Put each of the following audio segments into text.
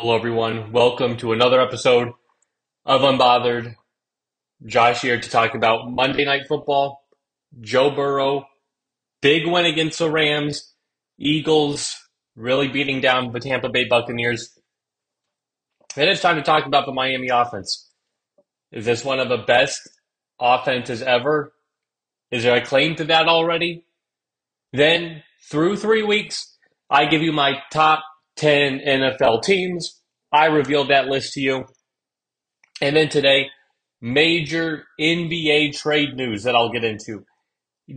Hello, everyone. Welcome to another episode of Unbothered. Josh here to talk about Monday Night Football. Joe Burrow, big win against the Rams. Eagles really beating down the Tampa Bay Buccaneers. Then it's time to talk about the Miami offense. Is this one of the best offenses ever? Is there a claim to that already? Then, through three weeks, I give you my top 10 NFL teams. I revealed that list to you. And then today, major NBA trade news that I'll get into.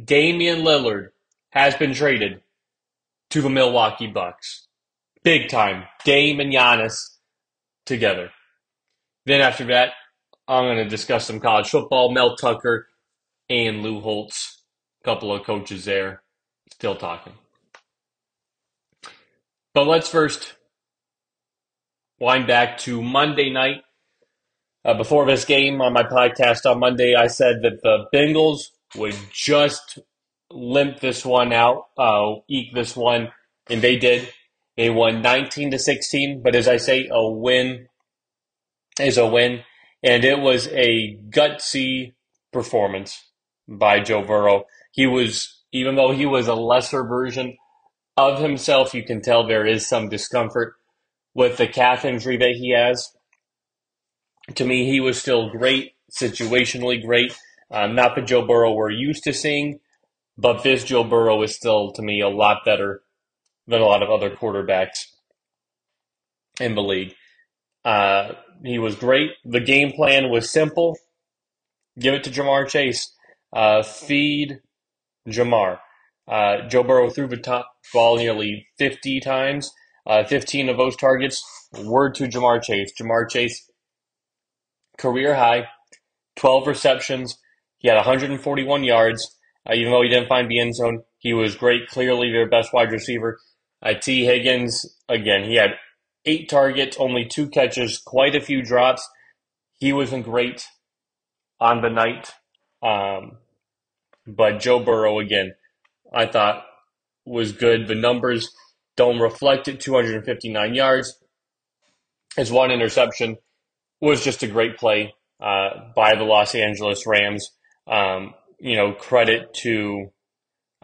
Damian Lillard has been traded to the Milwaukee Bucks. Big time. Dame and Giannis together. Then after that, I'm going to discuss some college football. Mel Tucker and Lou Holtz, couple of coaches there, still talking. But let's first wind back to Monday night. Uh, before this game on my podcast on Monday, I said that the Bengals would just limp this one out, uh, eke this one, and they did. They won 19 to 16, but as I say, a win is a win, and it was a gutsy performance by Joe Burrow. He was, even though he was a lesser version of himself, you can tell there is some discomfort with the calf injury that he has. To me, he was still great, situationally great. Um, not the Joe Burrow we're used to seeing, but this Joe Burrow is still, to me, a lot better than a lot of other quarterbacks in the league. Uh, he was great. The game plan was simple. Give it to Ja'Marr Chase. Uh, feed Ja'Marr. Uh, Joe Burrow threw the top ball nearly 50 times. Uh, 15 of those targets were to Ja'Marr Chase. Ja'Marr Chase, career high, 12 receptions. He had 141 yards. Uh, even though he didn't find the end zone, he was great. Clearly their best wide receiver. Uh, Tee Higgins, again, he had eight targets, only two catches, quite a few drops. He wasn't great on the night. Um, but Joe Burrow, again, I thought was good. The numbers don't reflect it 259 yards. His one interception was just a great play uh, by the Los Angeles Rams. Um, you know, credit to,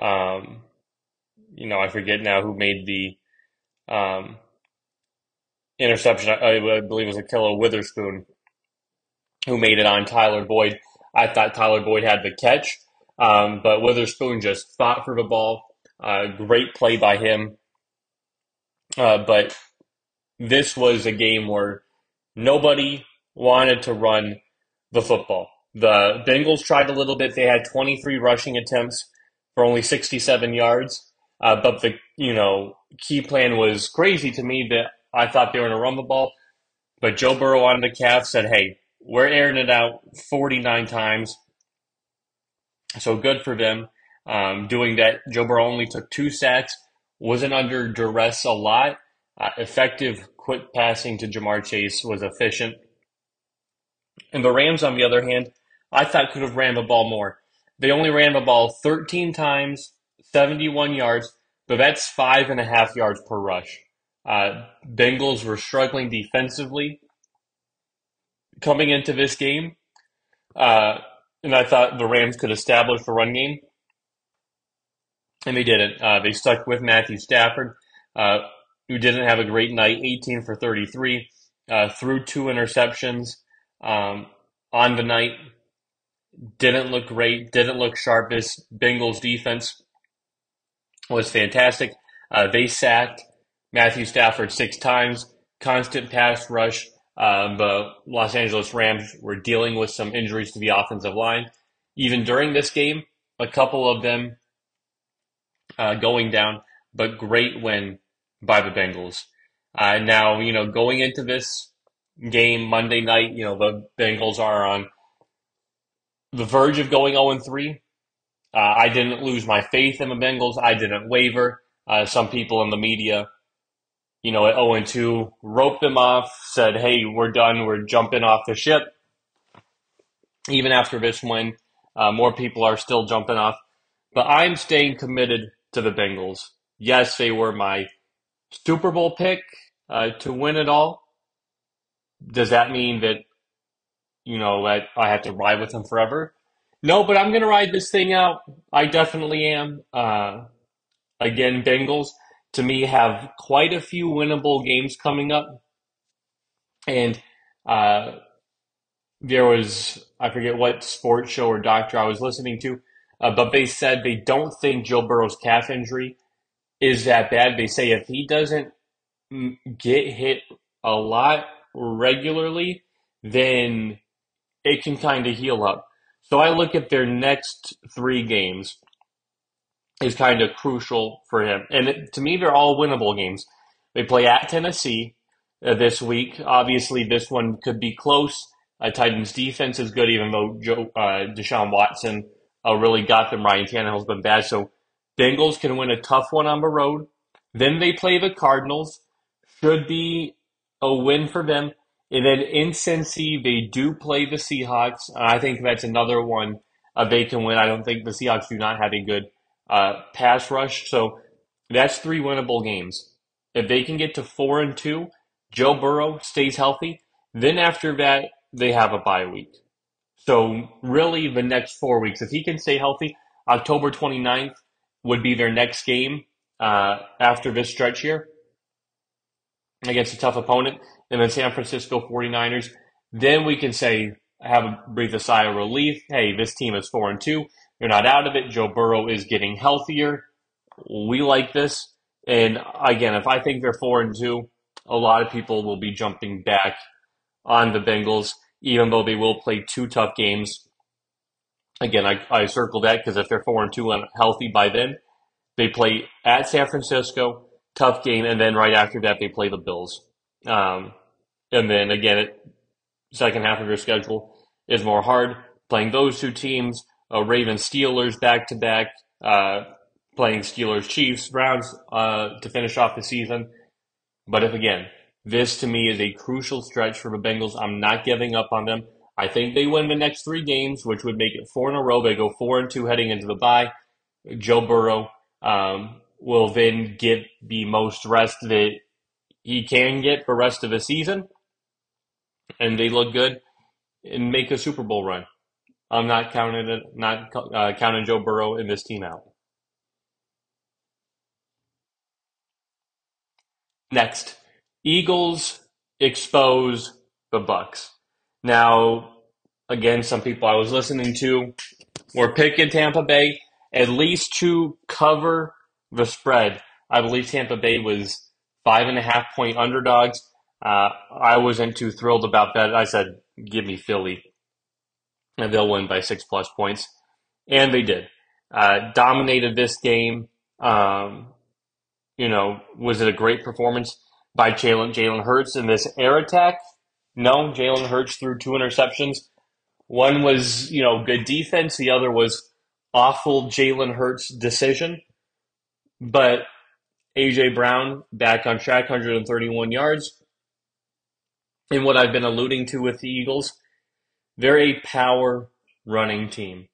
um, you know, I forget now who made the um, interception. I, I believe it was Ahkello Witherspoon who made it on Tyler Boyd. I thought Tyler Boyd had the catch, um, but Witherspoon just fought for the ball. Uh, great play by him. Uh, but this was a game where nobody wanted to run the football. The Bengals tried a little bit. They had 23 rushing attempts for only 67 yards. Uh, but the you know key plan was crazy to me that I thought they were going to run the ball. But Joe Burrow on the calf said, "Hey, we're airing it out 49 times." So good for them um, doing that. Joe Burrow only took two sacks, wasn't under duress a lot. Uh, effective quick passing to Ja'Marr Chase was efficient. And the Rams, on the other hand, I thought could have ran the ball more. They only ran the ball 13 times, 71 yards, but that's five and a half yards per rush. Uh, Bengals were struggling defensively coming into this game. Uh, and I thought the Rams could establish the run game. And they didn't. Uh, they stuck with Matthew Stafford, uh, who didn't have a great night 18 for 33, uh, threw two interceptions um, on the night. Didn't look great, didn't look sharp. This Bengals defense was fantastic. Uh, they sacked Matthew Stafford six times, constant pass rush. Uh, the Los Angeles Rams were dealing with some injuries to the offensive line. Even during this game, a couple of them uh, going down, but great win by the Bengals. Uh, now, you know, going into this game Monday night, you know, the Bengals are on the verge of going 0 3. Uh, I didn't lose my faith in the Bengals. I didn't waver. Uh, some people in the media you know, at 0 and 2, roped them off, said, hey, we're done, we're jumping off the ship. Even after this win, uh, more people are still jumping off. But I'm staying committed to the Bengals. Yes, they were my Super Bowl pick uh, to win it all. Does that mean that, you know, that I have to ride with them forever? No, but I'm going to ride this thing out. I definitely am. Uh, again, Bengals to me have quite a few winnable games coming up. And uh, there was, I forget what sports show or doctor I was listening to, uh, but they said they don't think Joe Burrow's calf injury is that bad. They say if he doesn't get hit a lot regularly, then it can kind of heal up. So I look at their next three games is kind of crucial for him. And it, to me, they're all winnable games. They play at Tennessee uh, this week. Obviously, this one could be close. Uh, Titans defense is good, even though Joe, uh, Deshaun Watson uh, really got them. Ryan Tannehill's been bad. So Bengals can win a tough one on the road. Then they play the Cardinals. Should be a win for them. And then in Cincy, they do play the Seahawks. I think that's another one uh, they can win. I don't think the Seahawks do not have a good uh, pass rush. So that's three winnable games. If they can get to four and two, Joe Burrow stays healthy. Then after that, they have a bye week. So really the next four weeks, if he can stay healthy, October 29th would be their next game uh, after this stretch here against a tough opponent. And then San Francisco 49ers. Then we can say, have a breathe a sigh of relief. Hey, this team is four and two. You're not out of it. Joe Burrow is getting healthier. We like this. And again, if I think they're four and two, a lot of people will be jumping back on the Bengals, even though they will play two tough games. Again, I, I circled that because if they're four and two and healthy by then, they play at San Francisco, tough game, and then right after that they play the Bills. Um, and then again, it, second half of their schedule is more hard. Playing those two teams, uh, Ravens Steelers back to back, playing Steelers Chiefs Browns uh, to finish off the season. But if again, this to me is a crucial stretch for the Bengals. I'm not giving up on them. I think they win the next three games, which would make it four in a row. They go four and two heading into the bye. Joe Burrow um, will then get the most rest that he can get for rest of the season, and they look good and make a Super Bowl run. I'm not counting not uh, counting Joe Burrow in this team out. Next, Eagles expose the Bucks. Now, again, some people I was listening to were picking Tampa Bay at least to cover the spread. I believe Tampa Bay was five and a half point underdogs. Uh, I wasn't too thrilled about that. I said, give me Philly and they'll win by six plus points. And they did. Uh, dominated this game. Um, you know, was it a great performance by Jalen Jalen Hurts in this air attack? No, Jalen Hurts threw two interceptions. One was, you know, good defense. The other was awful Jalen Hurts decision. But AJ Brown back on track, 131 yards. And what I've been alluding to with the Eagles, they're a power running team.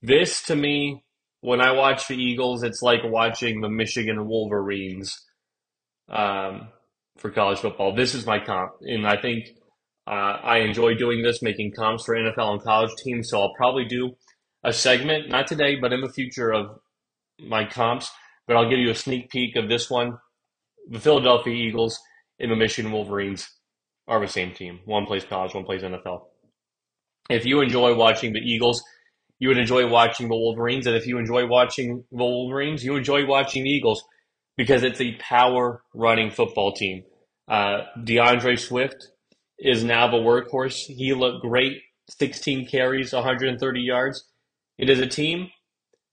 This to me, when I watch the Eagles, it's like watching the Michigan Wolverines um, for college football. This is my comp, and I think uh, I enjoy doing this, making comps for NFL and college teams. So I'll probably do a segment, not today, but in the future, of my comps. But I'll give you a sneak peek of this one. The Philadelphia Eagles and the Michigan Wolverines are the same team. One plays college, one plays NFL. If you enjoy watching the Eagles, you would enjoy watching the Wolverines. And if you enjoy watching the Wolverines, you enjoy watching the Eagles because it's a power running football team. Uh, D'Andre Swift is now the workhorse. He looked great. 16 carries, 130 yards. It is a team.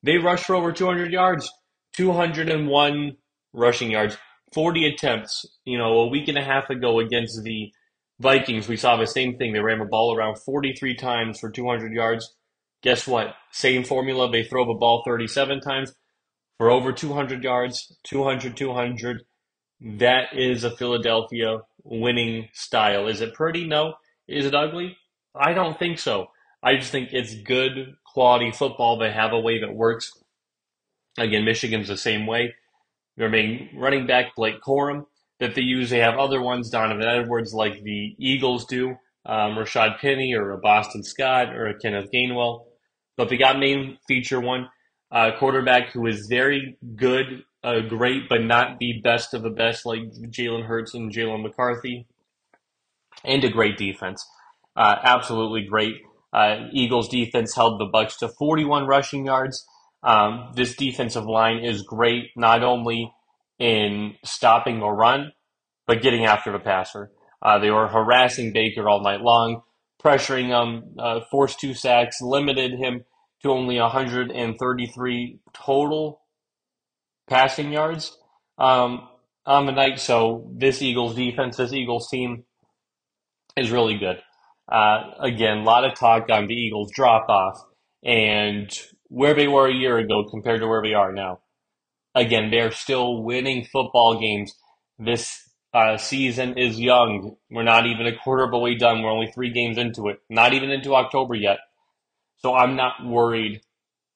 They rushed for over 200 yards, 201 rushing yards, 40 attempts. You know, a week and a half ago against the Vikings, we saw the same thing. They ran the ball around 43 times for 200 yards. Guess what? Same formula. They throw the ball 37 times for over 200 yards, 200, 200. That is a Philadelphia winning style. Is it pretty? No. Is it ugly? I don't think so. I just think it's good quality football. They have a way that works. Again, Michigan's the same way. Their main running back, Blake Corum, that they use. They have other ones, Donovan Edwards, like the Eagles do, um, Rashaad Penny or a Boston Scott or a Kenneth Gainwell. But they got main feature one uh, quarterback who is very good, uh, great, but not the best of the best like Jalen Hurts and Jalen McCarthy, and a great defense. Uh, absolutely great. Uh, Eagles defense held the Bucks to 41 rushing yards. Um, this defensive line is great, not only in stopping a run, but getting after the passer. Uh, they were harassing Baker all night long, pressuring him, uh, forced two sacks, limited him to only 133 total passing yards um, on the night. So this Eagles defense, this Eagles team is really good. Uh, again, a lot of talk on the Eagles drop off and where they were a year ago compared to where they are now. Again, they're still winning football games. This uh, season is young. We're not even a quarter of the way done. We're only three games into it, not even into October yet. So I'm not worried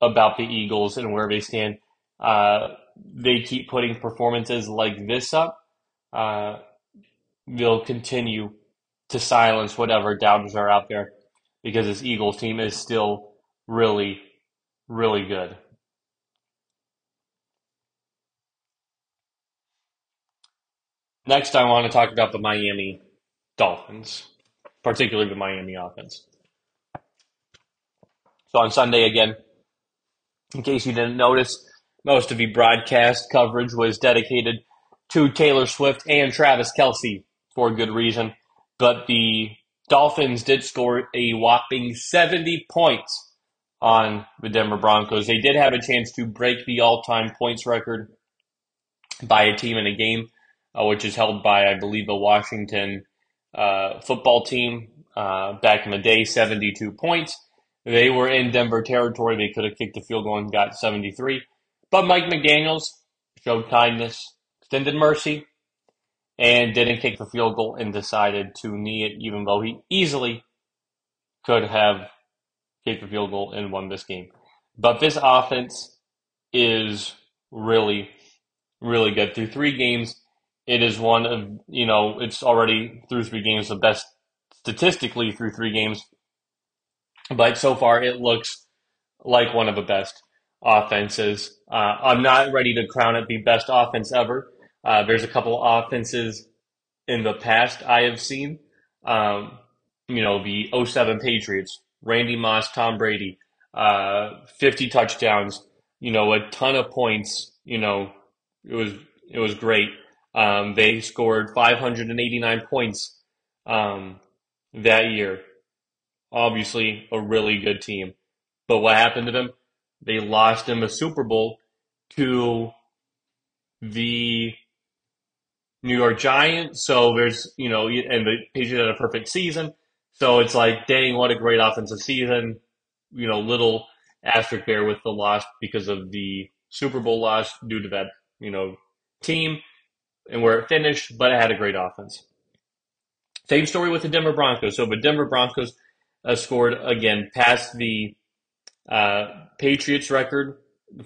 about the Eagles and where they stand. Uh, they keep putting performances like this up. Uh, they'll continue to silence whatever doubters are out there because this Eagles team is still really, really good. Next, I want to talk about the Miami Dolphins, particularly the Miami offense. So on Sunday again, in case you didn't notice, most of the broadcast coverage was dedicated to Taylor Swift and Travis Kelce for good reason but the Dolphins did score a whopping 70 points on the Denver Broncos. They did have a chance to break the all time points record by a team in a game, which is held by, I believe, the Washington uh, football team uh, back in the day, 72 points. They were in Denver territory. They could have kicked the field goal and got 73. But Mike McDaniels showed kindness, extended mercy, and didn't kick the field goal and decided to knee it, even though he easily could have kicked the field goal and won this game. But this offense is really, really good. Through three games, it is one of, you know, it's already through three games the best statistically through three games. But so far, it looks like one of the best offenses. Uh, I'm not ready to crown it the best offense ever uh, there's a couple offenses in the past I have seen. Um, you know, the 07 Patriots, Randy Moss, Tom Brady, uh, 50 touchdowns, you know, a ton of points, you know, it was, it was great. Um, they scored 589 points, um, that year. Obviously a really good team. But what happened to them? They lost in the Super Bowl to the New York Giants. So there's, you know, and the Patriots had a perfect season. So it's like, dang, what a great offensive season. You know, little asterisk there with the loss because of the Super Bowl loss due to that, you know, team and where it finished, but it had a great offense. Same story with the Denver Broncos. So the Denver Broncos uh, scored again past the uh, Patriots record,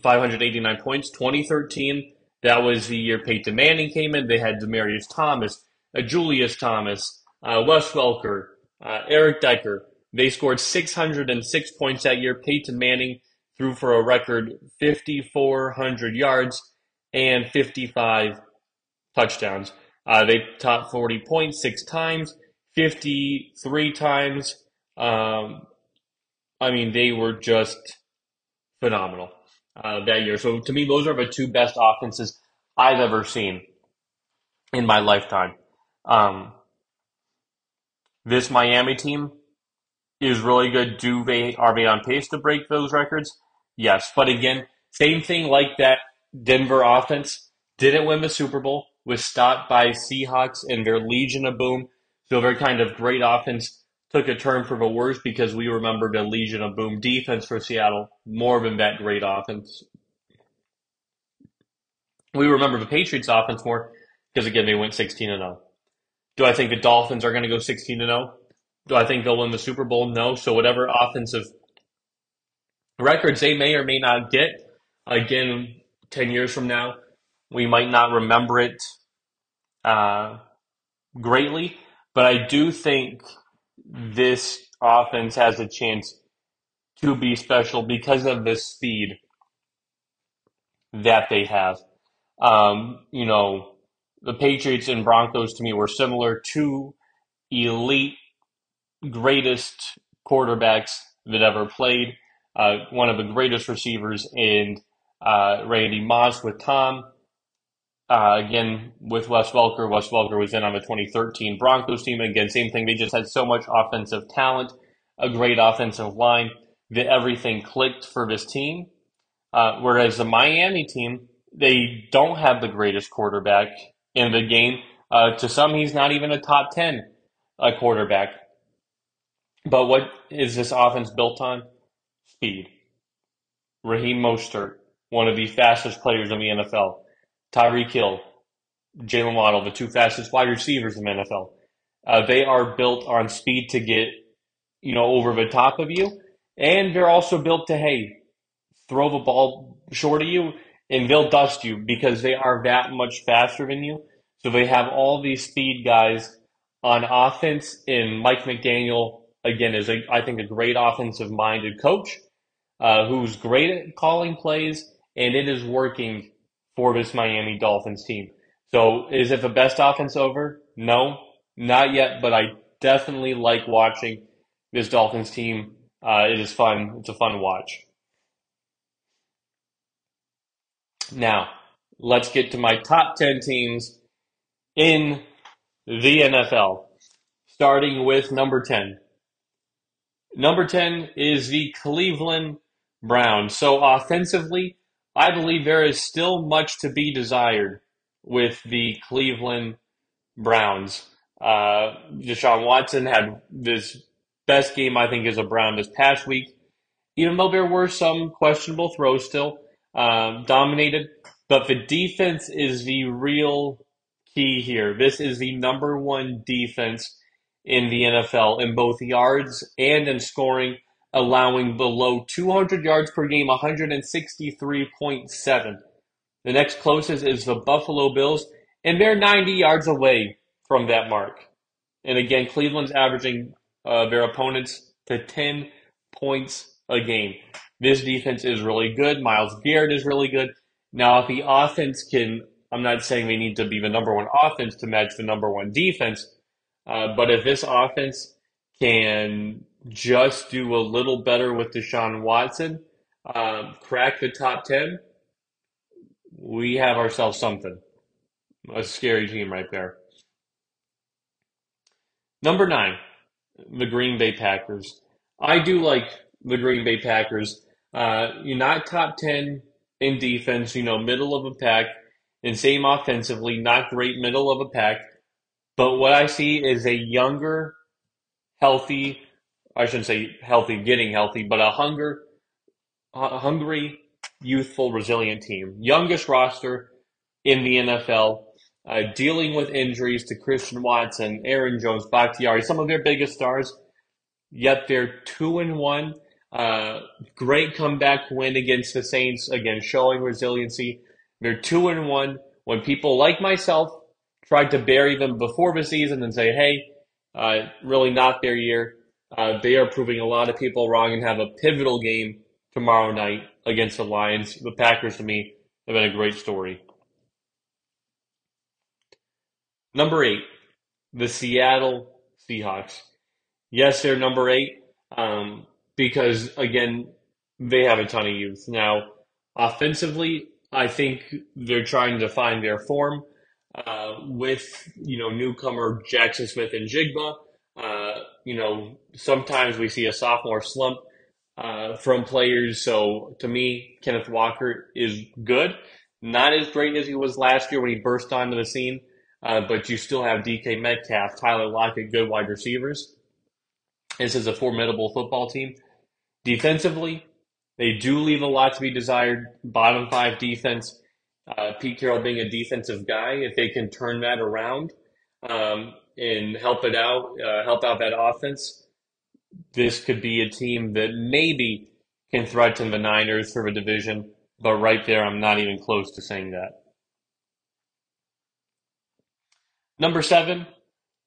589 points, 2013 that was the year Peyton Manning came in. They had Demaryius Thomas, uh, Julius Thomas, uh, Wes Welker, uh, Eric Decker. They scored 606 points that year. Peyton Manning threw for a record 5,400 yards and 55 touchdowns. Uh, they topped 40 points six times, 53 times. Um, I mean, they were just phenomenal uh, that year. So to me, those are the two best offenses I've ever seen in my lifetime. Um, this Miami team is really good. Do they are they on pace to break those records? Yes, but again, same thing like that Denver offense didn't win the Super Bowl. Was stopped by Seahawks and their Legion of Boom. So their kind of great offense took a turn for the worse because we remember the Legion of Boom defense for Seattle more than that great offense. We remember the Patriots offense more because again they went 16 and 0. Do I think the Dolphins are going to go 16 and 0? Do I think they'll win the Super Bowl? No. So whatever offensive records they may or may not get, again, 10 years from now, we might not remember it uh, greatly, but I do think this offense has a chance to be special because of the speed that they have. Um, you know, the Patriots and Broncos to me were similar to elite, greatest quarterbacks that ever played. Uh, one of the greatest receivers in uh, Randy Moss with Tom. Uh, again, with Wes Welker, Wes Welker was in on the 2013 Broncos team. Again, same thing. They just had so much offensive talent, a great offensive line that everything clicked for this team. Uh, whereas the Miami team, they don't have the greatest quarterback in the game. Uh, to some, he's not even a top 10 uh, quarterback. But what is this offense built on? Speed. Raheem Mostert, one of the fastest players in the NFL. Tyreek Hill, Jaylen Waddle, the two fastest wide receivers in the NFL. Uh, they are built on speed to get, you know, over the top of you. And they're also built to, hey, throw the ball short of you and they'll dust you because they are that much faster than you. So they have all these speed guys on offense and Mike McDaniel, again, is a, I think a great offensive minded coach, uh, who's great at calling plays and it is working for this Miami Dolphins team. So is it the best offense over? No, not yet, but I definitely like watching this Dolphins team. Uh, it is fun. It's a fun watch. Now, let's get to my top 10 teams in the NFL, starting with number 10. Number 10 is the Cleveland Browns. So, offensively, I believe there is still much to be desired with the Cleveland Browns. Uh, Deshaun Watson had this best game, I think, as a Brown this past week, even though there were some questionable throws still um, dominated. But the defense is the real key here. This is the number one defense in the NFL in both yards and in scoring, allowing below 200 yards per game, 163.7. The next closest is the Buffalo Bills, and they're 90 yards away from that mark. And again, Cleveland's averaging uh, their opponents to 10 points a game. This defense is really good. Myles Garrett is really good. Now, if the offense can, I'm not saying they need to be the number one offense to match the number one defense, uh, but if this offense can just do a little better with Deshaun Watson, um, crack the top 10, we have ourselves something. A scary team right there. Number nine, the Green Bay Packers. I do like the Green Bay Packers. Uh, you're not top 10 in defense, you know, middle of a pack, and same offensively, not great middle of a pack. But what I see is a younger, healthy, I shouldn't say healthy, getting healthy, but a hunger, a hungry, youthful, resilient team. Youngest roster in the NFL, uh, dealing with injuries to Christian Watson, Aaron Jones, Bakhtiari, some of their biggest stars. Yet they're two and one uh, great comeback win against the Saints, again showing resiliency. They're two and one. When people like myself tried to bury them before the season and say, "Hey, uh, really not their year," uh, they are proving a lot of people wrong and have a pivotal game tomorrow night against the Lions. The Packers, to me, have been a great story. Number eight, the Seattle Seahawks. Yes, they're number eight. Um, because again, they have a ton of youth. Now, offensively, I think they're trying to find their form uh, with you know newcomer Jaxon Smith and Uh, you know, sometimes we see a sophomore slump uh, from players. So to me, Kenneth Walker is good. Not as great as he was last year when he burst onto the scene, uh, but you still have DK Metcalf, Tyler Lockett, good wide receivers. This is a formidable football team. Defensively, they do leave a lot to be desired. Bottom five defense. Uh, Pete Carroll being a defensive guy, if they can turn that around um, and help it out, uh, help out that offense, this could be a team that maybe can threaten the Niners for the division. But right there, I'm not even close to saying that. Number seven,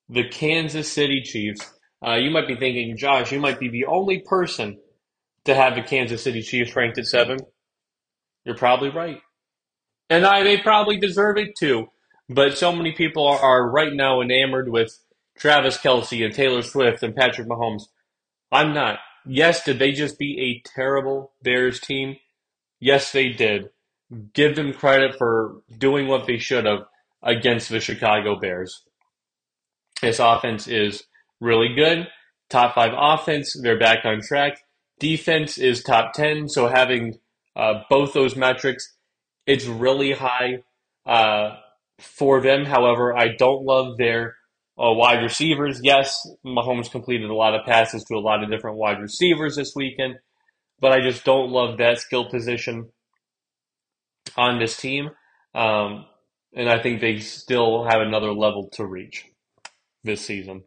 the Kansas City Chiefs. Uh, you might be thinking, Josh, you might be the only person to have the Kansas City Chiefs ranked at seven. You're probably right. And I, they probably deserve it too. But so many people are, are right now enamored with Travis Kelce and Taylor Swift and Patrick Mahomes. I'm not. Yes, did they just beat a terrible Bears team? Yes, they did. Give them credit for doing what they should have against the Chicago Bears. This offense is really good. Top five offense, they're back on track. Defense is top 10, so having uh, both those metrics, it's really high uh, for them. However, I don't love their uh, wide receivers. Yes, Mahomes completed a lot of passes to a lot of different wide receivers this weekend, but I just don't love that skill position on this team. Um, and I think they still have another level to reach this season.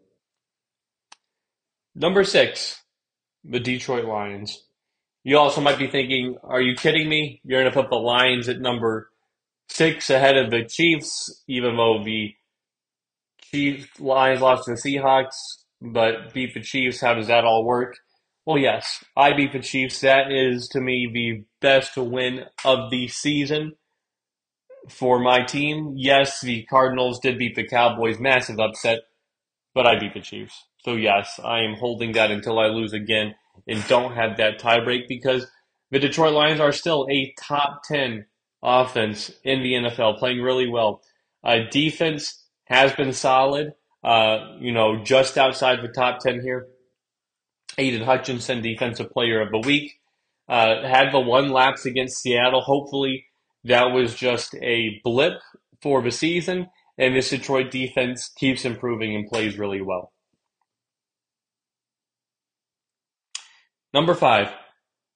Number six, the Detroit Lions. You also might be thinking, are you kidding me? You're going to put the Lions at number six ahead of the Chiefs, even though the Chiefs Lions lost to the Seahawks, but beat the Chiefs. How does that all work? Well, yes, I beat the Chiefs. That is to me the best win of the season for my team. Yes, the Cardinals did beat the Cowboys, massive upset, but I beat the Chiefs. So yes, I am holding that until I lose again and don't have that tiebreak because the Detroit Lions are still a top 10 offense in the NFL, playing really well. Uh, defense has been solid, uh, you know, just outside the top 10 here. Aidan Hutchinson, Defensive Player of the Week, uh, had the one lapse against Seattle. Hopefully, that was just a blip for the season, and this Detroit defense keeps improving and plays really well. Number five,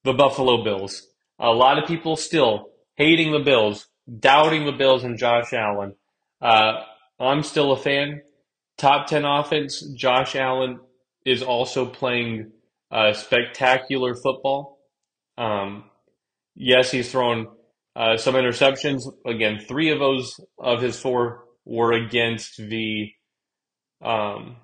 the Buffalo Bills. A lot of people still hating the Bills, doubting the Bills and Josh Allen. Uh, I'm still a fan. Top 10 offense, Josh Allen is also playing uh, spectacular football. Um, yes, he's thrown uh, some interceptions. Again, three of those of his four were against the um,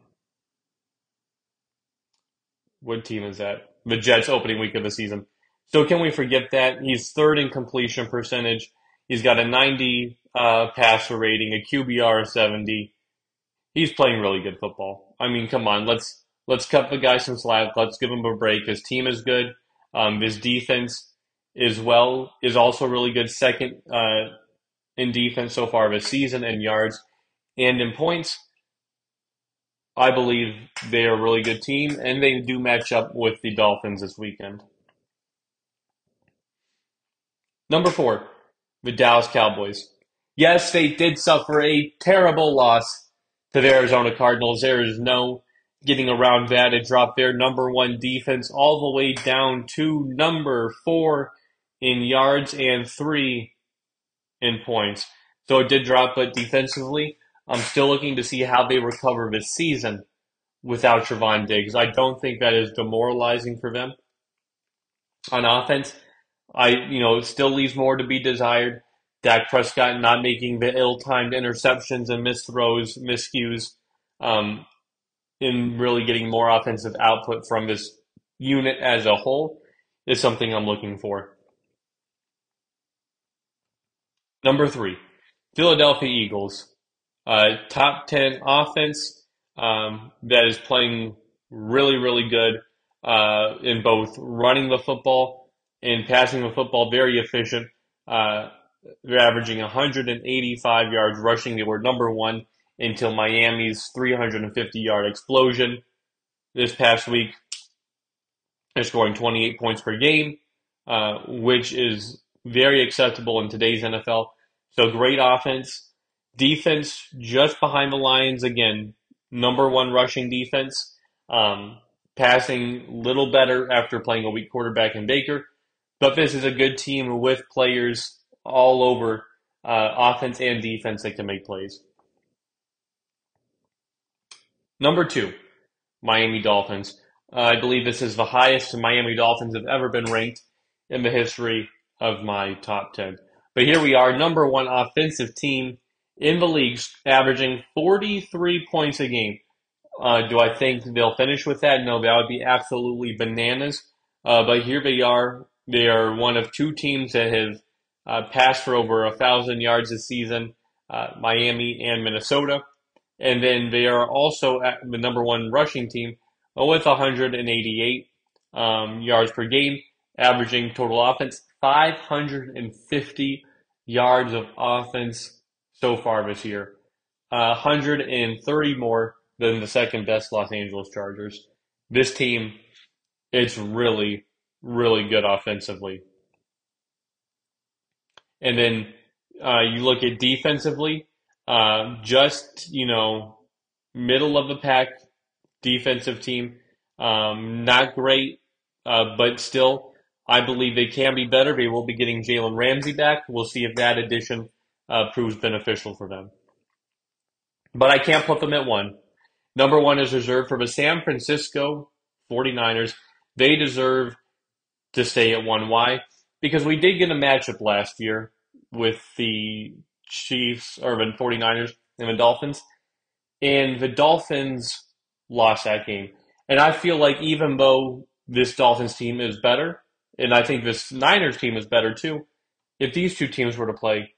what team is that? The Jets opening week of the season. So can we forget that he's third in completion percentage? He's got a 90 uh, passer rating, a QBR of 70. He's playing really good football. I mean, come on, let's let's cut the guy some slack. Let's give him a break. His team is good. Um, his defense is well is also really good. Second uh, in defense so far of this season in yards and in points. I believe they are a really good team, and they do match up with the Dolphins this weekend. Number four, the Dallas Cowboys. Yes, they did suffer a terrible loss to the Arizona Cardinals. There is no getting around that. It dropped their number one defense all the way down to number four in yards and three in points. So it did drop, but defensively, I'm still looking to see how they recover this season without Trevon Diggs. I don't think that is demoralizing for them. On offense, I you know still leaves more to be desired. Dak Prescott not making the ill-timed interceptions and missed throws, miscues, um, in really getting more offensive output from this unit as a whole is something I'm looking for. Number three, Philadelphia Eagles. Uh, top 10 offense um, that is playing really, really good uh, in both running the football and passing the football, very efficient. Uh, they're averaging 185 yards rushing. They were number one until Miami's 350 yard explosion this past week. They're scoring 28 points per game, uh, which is very acceptable in today's NFL. So great offense. Defense just behind the Lions again. Number one rushing defense. Um, passing little better after playing a weak quarterback in Baker. But this is a good team with players all over uh, offense and defense that can make plays. Number two, Miami Dolphins. Uh, I believe this is the highest Miami Dolphins have ever been ranked in the history of my top 10. But here we are, number one offensive team in the league, averaging 43 points a game. Uh, do I think they'll finish with that? No, that would be absolutely bananas. Uh, but here they are. They are one of two teams that have uh, passed for over a thousand yards this season. Uh, Miami and Minnesota, and then they are also the number one rushing team with 188 um, yards per game, averaging total offense 550 yards of offense so far this year. Uh, 130 more than the second best Los Angeles Chargers. This team, it's really, really good offensively. And then uh, you look at defensively, uh, just, you know, middle of the pack defensive team. Um, not great, uh, but still, I believe they can be better. They will be getting Jalen Ramsey back. We'll see if that addition uh, proves beneficial for them. But I can't put them at one. Number one is reserved for the San Francisco 49ers. They deserve to stay at one. Why? Because we did get a matchup last year with the Chiefs or the 49ers and the Dolphins. And the Dolphins lost that game. And I feel like even though this Dolphins team is better, and I think this Niners team is better too, if these two teams were to play,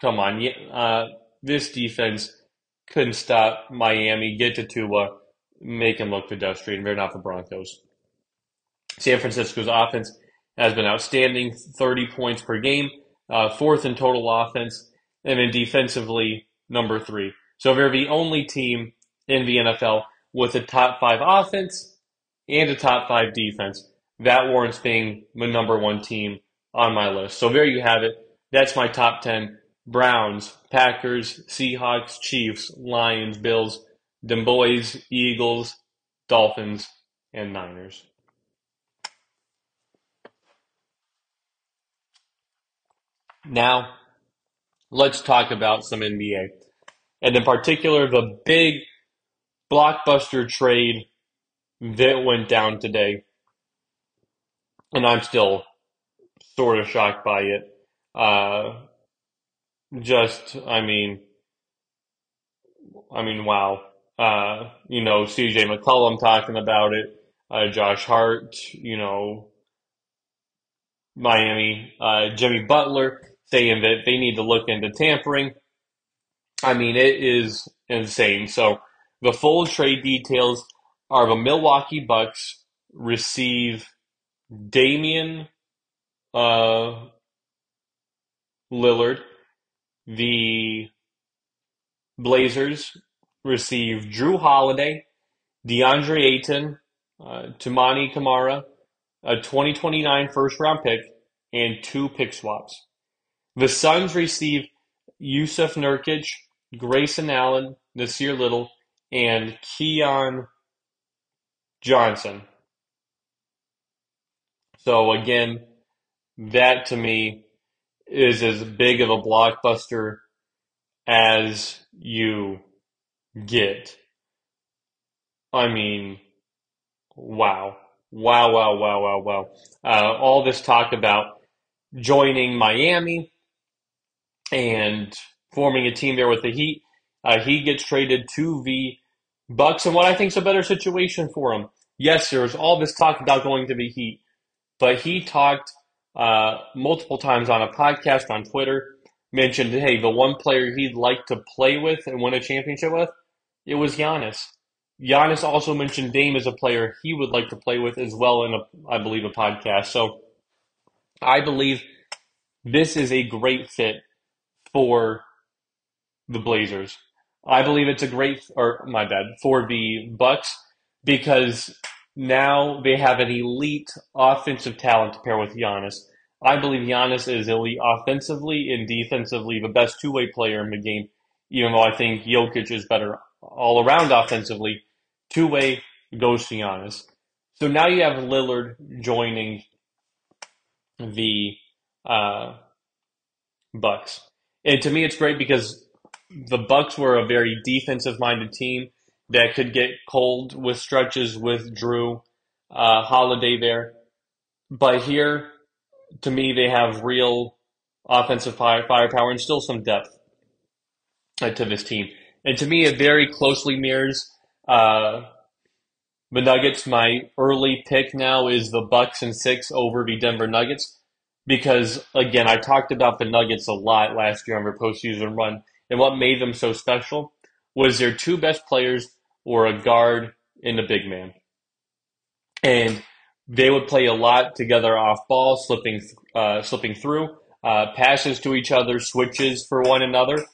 come on, uh, this defense couldn't stop Miami, get to Tua, make him look pedestrian. They're not the Broncos. San Francisco's offense has been outstanding, 30 points per game, uh, fourth in total offense, and then defensively, number three. So they're the only team in the NFL with a top five offense and a top five defense. That warrants being the number one team on my list. So there you have it. That's my top 10. Browns, Packers, Seahawks, Chiefs, Lions, Bills, them boys, Eagles, Dolphins, and Niners. Now, let's talk about some NBA. And in particular, the big blockbuster trade that went down today. And I'm still sort of shocked by it. Uh, just, I mean, I mean, wow. Uh, you know, CJ McCollum talking about it, uh, Josh Hart, you know, Miami, uh, Jimmy Butler saying that they need to look into tampering. I mean, it is insane. So the full trade details are the Milwaukee Bucks receive Damian uh, Lillard. The Blazers receive Jrue Holiday, DeAndre Ayton, uh, Toumani Camara, a 2029 first round pick, and two pick swaps. The Suns receive Jusuf Nurkic, Grayson Allen, Nassir Little, and Keon Johnson. So again, that to me is as big of a blockbuster as you get. I mean, wow. Wow, wow, wow, wow, wow. Uh, all this talk about joining Miami and forming a team there with the Heat. Uh, he gets traded to the Bucks, and what I think is a better situation for him. Yes, there's all this talk about going to the Heat, but he talked uh, multiple times on a podcast on Twitter, mentioned, hey, the one player he'd like to play with and win a championship with, it was Giannis. Giannis also mentioned Dame as a player he would like to play with as well in a, I believe, a podcast. So I believe this is a great fit for the Blazers. I believe it's a great, or my bad, for the Bucks because now they have an elite offensive talent to pair with Giannis. I believe Giannis is elite offensively and defensively, the best two way player in the game. Even though I think Jokic is better all around offensively, two way goes to Giannis. So now you have Lillard joining the uh, Bucks. And to me, it's great because the Bucks were a very defensive minded team that could get cold with stretches with Jrue uh, Holiday there. But here, to me, they have real offensive fire, firepower and still some depth. uh, to this team. And to me, it very closely mirrors uh, the Nuggets. My early pick now is the Bucks and six over the Denver Nuggets because, again, I talked about the Nuggets a lot last year on their postseason run, and what made them so special was their two best players were a guard and a big man, and they would play a lot together off ball, slipping uh, slipping through uh, passes to each other, switches for one another,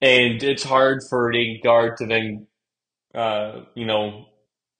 and it's hard for a guard to then, uh, you know,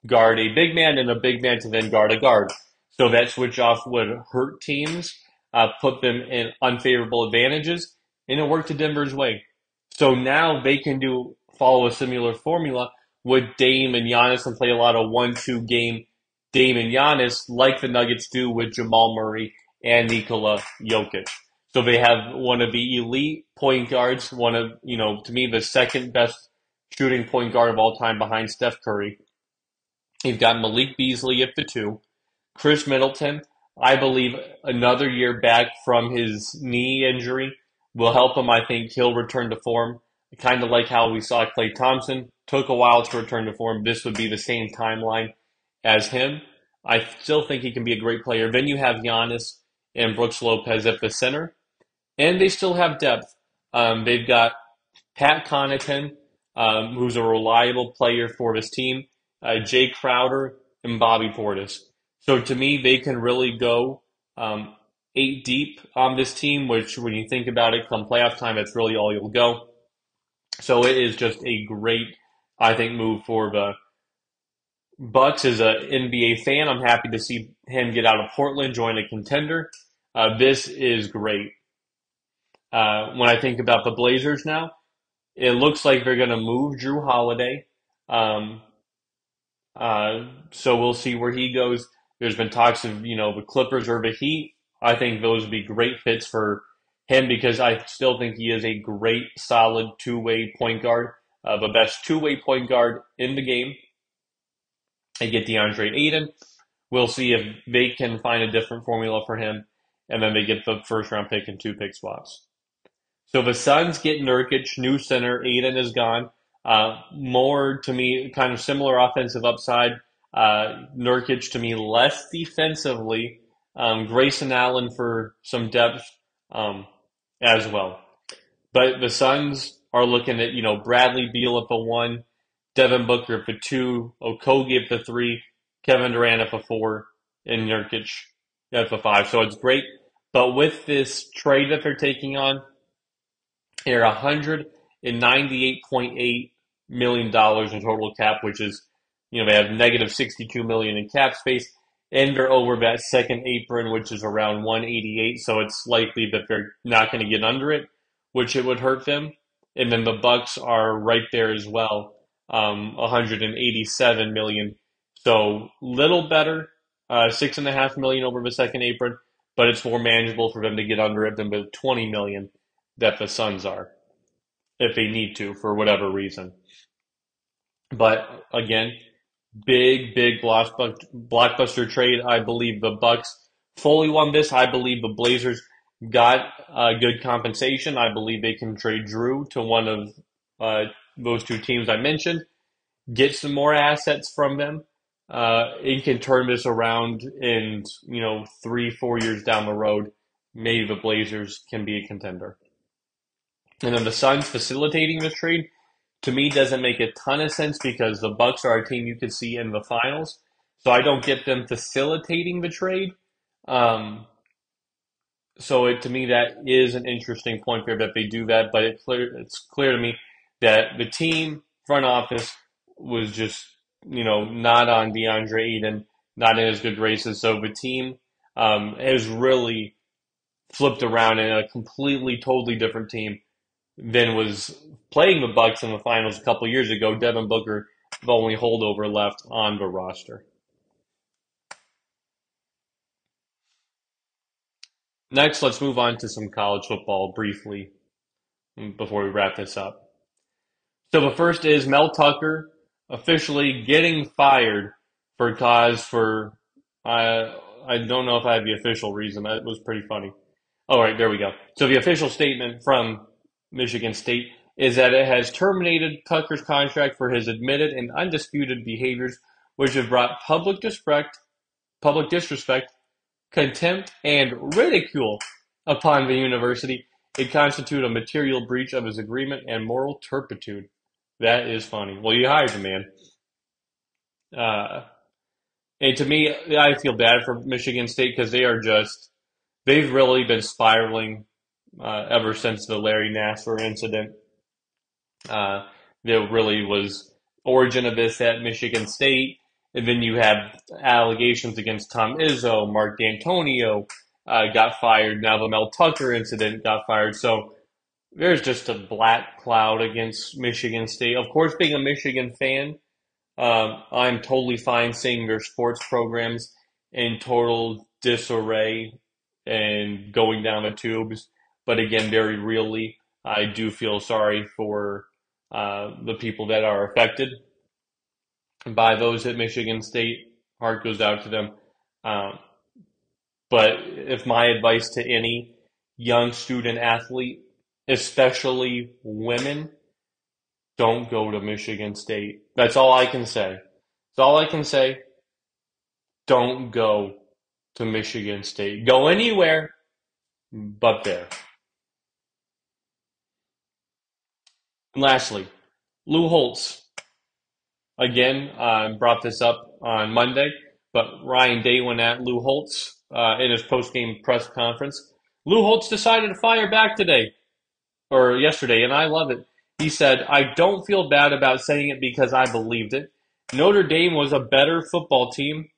guard a big man and a big man to then guard a guard. So that switch off would hurt teams, uh, put them in unfavorable advantages, and it worked to Denver's way. So now they can do follow a similar formula with Dame and Giannis and play a lot of one-two game Dame and Giannis like the Nuggets do with Jamal Murray and Nikola Jokic. So they have one of the elite point guards, one of, you know, to me, the second best shooting point guard of all time behind Steph Curry. You've got Malik Beasley at the two. Khris Middleton, I believe another year back from his knee injury will help him. I think he'll return to form. Kind of like how we saw Klay Thompson took a while to return to form. This would be the same timeline as him. I still think he can be a great player. Then you have Giannis and Brooks Lopez at the center and they still have depth. Um, they've got Pat Connaughton, um, who's a reliable player for this team, uh, Jae Crowder, and Bobby Portis. So to me, they can really go um, eight deep on this team, which when you think about it, come playoff time, that's really all you'll go. So it is just a great, I think, move for the Bucks. As an NBA fan, I'm happy to see him get out of Portland, join a contender. Uh, this is great. Uh, when I think about the Blazers now, it looks like they're going to move Jrue Holiday. Um, uh, so we'll see where he goes. There's been talks of, you know, the Clippers or the Heat. I think those would be great fits for him because I still think he is a great, solid two way point guard, uh, the best two way point guard in the game. They get DeAndre Ayton. We'll see if they can find a different formula for him. And then they get the first round pick and two pick swaps. So the Suns get Nurkic, new center. Ayton is gone. Uh, more to me, kind of similar offensive upside. Uh, Nurkic to me less defensively. Um, Grayson Allen for some depth um, as well. But the Suns are looking at you know Bradley Beal at the one, Devin Booker at the two, Okogie at the three, Kevin Durant at the four, and Nurkic at the five. So it's great. But with this trade that they're taking on, they're $198.8 million in total cap, which is, you know, they have negative 62 million in cap space. And they're over that second apron, which is around 188. So it's likely that they're not going to get under it, which it would hurt them. And then the Bucks are right there as well, um, 187 million. So little better, uh, six and a half million over the second apron, but it's more manageable for them to get under it than the 20 million that the Suns are, if they need to for whatever reason. But again, big, big blockbuster trade. I believe the Bucks fully won this. I believe the Blazers got uh, good compensation. I believe they can trade Jrue to one of uh, those two teams I mentioned, get some more assets from them. Uh, and can turn this around in you know three, four years down the road. Maybe the Blazers can be a contender. And then the Suns facilitating this trade to me doesn't make a ton of sense because the Bucks are a team you could see in the finals. So I don't get them facilitating the trade. Um, so it, to me that is an interesting point there that they do that, but it clear, it's clear to me that the team front office was just you know not on DeAndre Ayton, not in as good races. So the team um, has really flipped around in a completely, totally different team than was playing the Bucks in the finals a couple years ago. Devin Booker, the only holdover left on the roster. Next, let's move on to some college football briefly before we wrap this up. So the first is Mel Tucker officially getting fired for cause for I I don't know if I have the official reason. That was pretty funny. Oh, all right, there we go. So the official statement from Michigan State is that it has terminated Tucker's contract for his admitted and undisputed behaviors, which have brought public disrespect, public disrespect, contempt, and ridicule upon the university. It constitute a material breach of his agreement and moral turpitude. That is funny. Well, you hired the man. Uh, and to me, I feel bad for Michigan State because they are just, they've really been spiraling uh, ever since the Larry Nassar incident. Uh, there really was origin of this at Michigan State. And then you have allegations against Tom Izzo, Mark Dantonio uh, got fired. Now the Mel Tucker incident got fired. So there's just a black cloud against Michigan State. Of course, being a Michigan fan, um, I'm totally fine seeing their sports programs in total disarray and going down the tubes. But again, very really, I do feel sorry for uh, the people that are affected by those at Michigan State. Heart goes out to them. Um, but if my advice to any young student athlete, especially women, don't go to Michigan State. That's all I can say. That's all I can say. Don't go to Michigan State. Go anywhere but there. And lastly, Lou Holtz. Again, I uh, brought this up on Monday, but Ryan Day went at Lou Holtz uh, in his post-game press conference. Lou Holtz decided to fire back today, or yesterday, and I love it. He said, I don't feel bad about saying it because I believed it. Notre Dame was a better football team.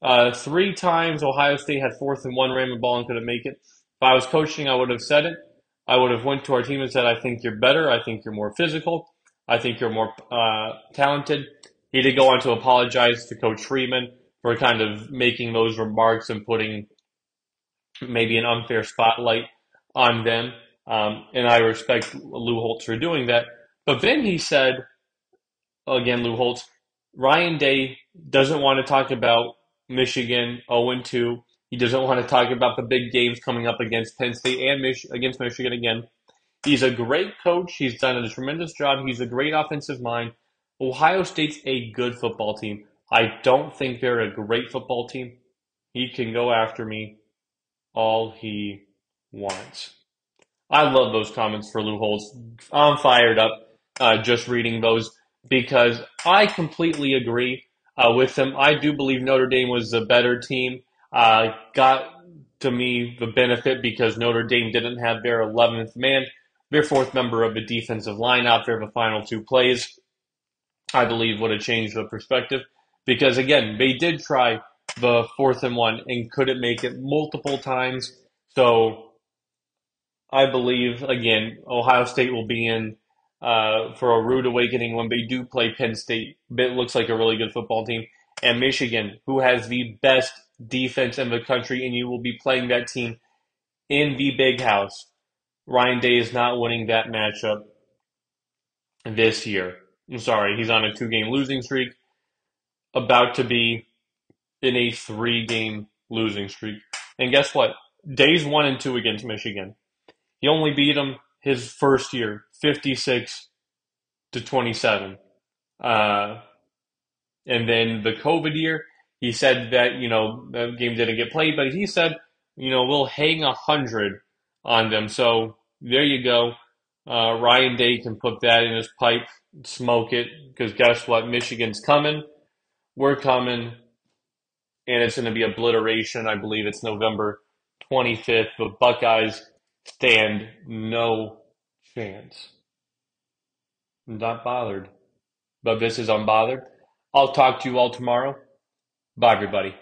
Uh, three times Ohio State had fourth and one, the ball and couldn't make it. If I was coaching, I would have said it. I would have went to our team and said, I think you're better. I think you're more physical. I think you're more uh, talented. He did go on to apologize to Coach Freeman for kind of making those remarks and putting maybe an unfair spotlight on them. Um, and I respect Lou Holtz for doing that. But then he said, again, Lou Holtz, Ryan Day doesn't want to talk about Michigan 0 2. He doesn't want to talk about the big games coming up against Penn State and Mich- against Michigan again. He's a great coach. He's done a tremendous job. He's a great offensive mind. Ohio State's a good football team. I don't think they're a great football team. He can go after me all he wants. I love those comments for Lou Holtz. I'm fired up uh, just reading those because I completely agree uh, with him. I do believe Notre Dame was a better team. Uh, got to me the benefit because Notre Dame didn't have their 11th man, their fourth member of the defensive line out there the final two plays. I believe would have changed the perspective because again, they did try the fourth and one and couldn't make it multiple times. So I believe again, Ohio State will be in uh, for a rude awakening when they do play Penn State. It looks like a really good football team. And Michigan, who has the best defense in the country, and you will be playing that team in the big house. Ryan Day is not winning that matchup this year. I'm sorry, he's on a two game losing streak, about to be in a three game losing streak. And guess what? Days one and two against Michigan. He only beat them his first year, 56 to 27. Uh, and then the COVID year, he said that, you know, the game didn't get played, but he said, you know, we'll hang a hundred on them. So there you go. Uh, Ryan Day can put that in his pipe, smoke it, because guess what? Michigan's coming. We're coming. And it's going to be obliteration. I believe it's November 25th. The Buckeyes stand no chance. I'm not bothered. But this is Unbothered. I'll talk to you all tomorrow. Bye, everybody.